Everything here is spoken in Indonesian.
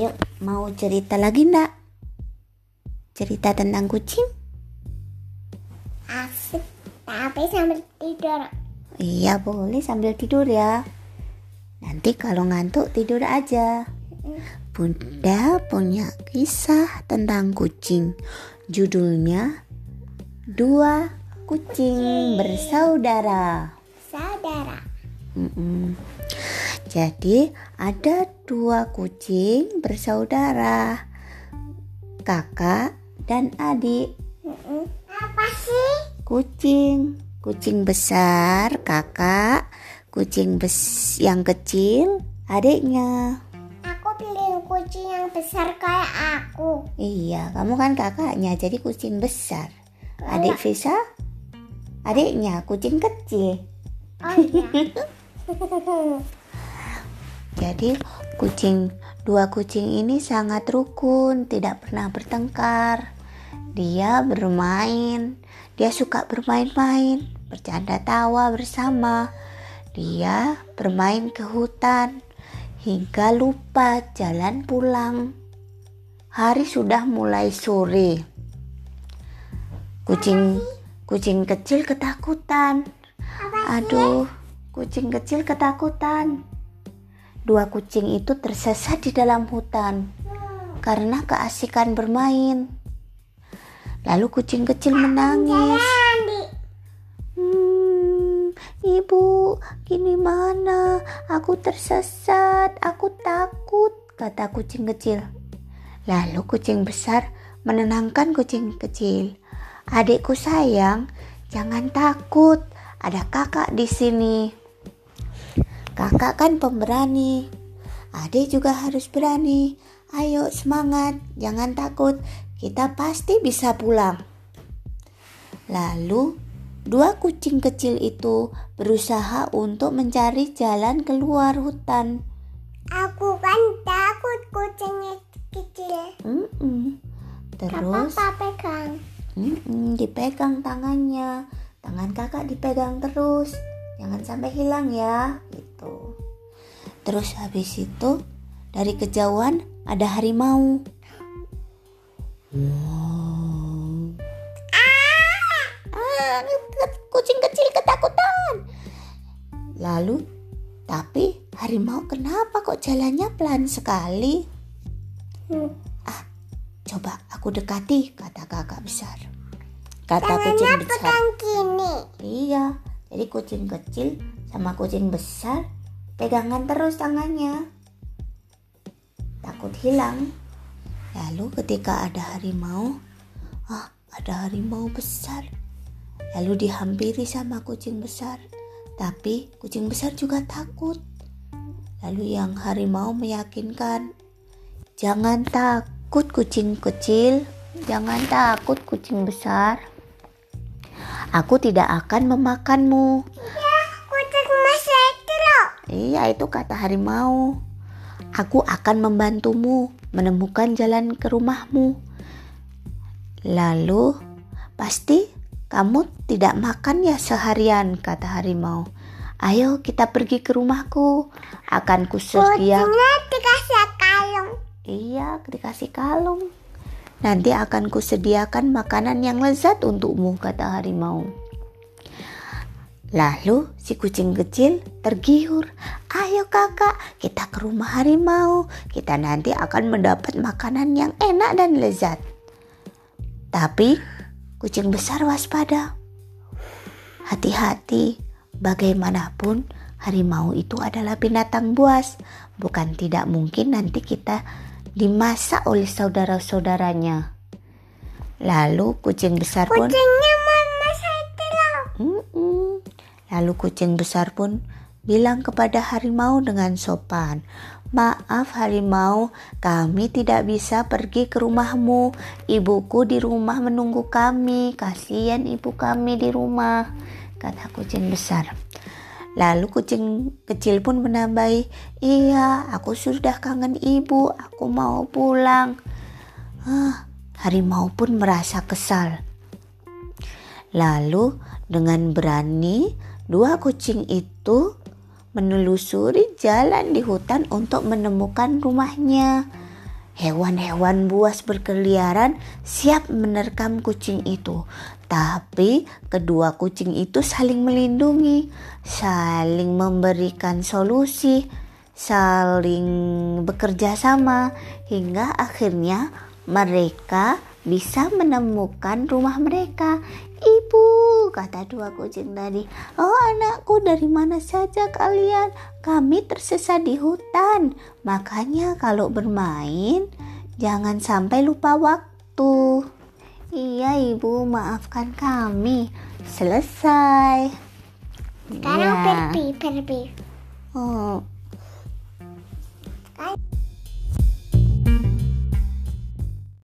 Ayo, mau cerita lagi ndak? Cerita tentang kucing? Asik, tapi sambil tidur. Iya, boleh sambil tidur ya. Nanti kalau ngantuk tidur aja. Bunda punya kisah tentang kucing. Judulnya Dua Kucing Bersaudara. Saudara. Mm-mm. Jadi ada dua kucing bersaudara, kakak dan adik. Apa sih? Kucing, kucing besar kakak, kucing bes yang kecil adiknya. Aku pilih kucing yang besar kayak aku. Iya, kamu kan kakaknya, jadi kucing besar. Adik Visa, adiknya kucing kecil. Oh iya. Jadi kucing dua kucing ini sangat rukun, tidak pernah bertengkar. Dia bermain, dia suka bermain-main, bercanda tawa bersama. Dia bermain ke hutan hingga lupa jalan pulang. Hari sudah mulai sore. Kucing kucing kecil ketakutan. Aduh, kucing kecil ketakutan. Dua kucing itu tersesat di dalam hutan karena keasikan bermain. Lalu kucing kecil menangis. Hmm, ibu, gini mana? Aku tersesat, aku takut, kata kucing kecil. Lalu kucing besar menenangkan kucing kecil. Adikku sayang, jangan takut, ada kakak di sini. Kakak kan pemberani. Adik juga harus berani. Ayo semangat, jangan takut. Kita pasti bisa pulang. Lalu, dua kucing kecil itu berusaha untuk mencari jalan keluar hutan. Aku kan takut kucingnya kecil. Mm-mm. Gak Terus, apa-apa pegang. mm-mm, dipegang tangannya. Tangan kakak dipegang terus. Jangan sampai hilang ya, gitu. Terus habis itu, dari kejauhan ada harimau. Wow. Ah, kucing kecil ketakutan. Lalu, tapi harimau kenapa kok jalannya pelan sekali? Hmm. Ah, coba aku dekati, kata kakak besar. Kata Tangannya kucing besar. pegang gini. Iya, jadi kucing kecil sama kucing besar pegangan terus tangannya. Takut hilang. Lalu ketika ada harimau, ah ada harimau besar. Lalu dihampiri sama kucing besar. Tapi kucing besar juga takut. Lalu yang harimau meyakinkan, jangan takut kucing kecil, jangan takut kucing besar. Aku tidak akan memakanmu. Ya, kucing itu loh. Iya, itu kata harimau. Aku akan membantumu menemukan jalan ke rumahmu. Lalu, pasti kamu tidak makan ya seharian, kata harimau. Ayo kita pergi ke rumahku. Akan kusedia. Kucingnya dikasih kalung. Iya, dikasih kalung. Nanti akan kusediakan makanan yang lezat untukmu, kata harimau. Lalu si kucing kecil tergiur. Ayo kakak, kita ke rumah harimau. Kita nanti akan mendapat makanan yang enak dan lezat. Tapi kucing besar waspada. Hati-hati, bagaimanapun harimau itu adalah binatang buas. Bukan tidak mungkin nanti kita dimasak oleh saudara-saudaranya. Lalu kucing besar pun Kucingnya mama. Mm-mm. Lalu kucing besar pun bilang kepada harimau dengan sopan, "Maaf harimau, kami tidak bisa pergi ke rumahmu. Ibuku di rumah menunggu kami. Kasihan ibu kami di rumah," kata kucing besar. Lalu kucing kecil pun menambahi, "Iya, aku sudah kangen ibu. Aku mau pulang." Ah, harimau pun merasa kesal. Lalu dengan berani dua kucing itu menelusuri jalan di hutan untuk menemukan rumahnya. Hewan-hewan buas berkeliaran siap menerkam kucing itu. Tapi kedua kucing itu saling melindungi, saling memberikan solusi, saling bekerja sama hingga akhirnya mereka bisa menemukan rumah mereka. Ibu, kata dua kucing tadi. Oh anakku, dari mana saja kalian? Kami tersesat di hutan. Makanya kalau bermain, jangan sampai lupa waktu. Iya ibu, maafkan kami. Selesai. Sekarang Ya. perpi, perpi. Oh,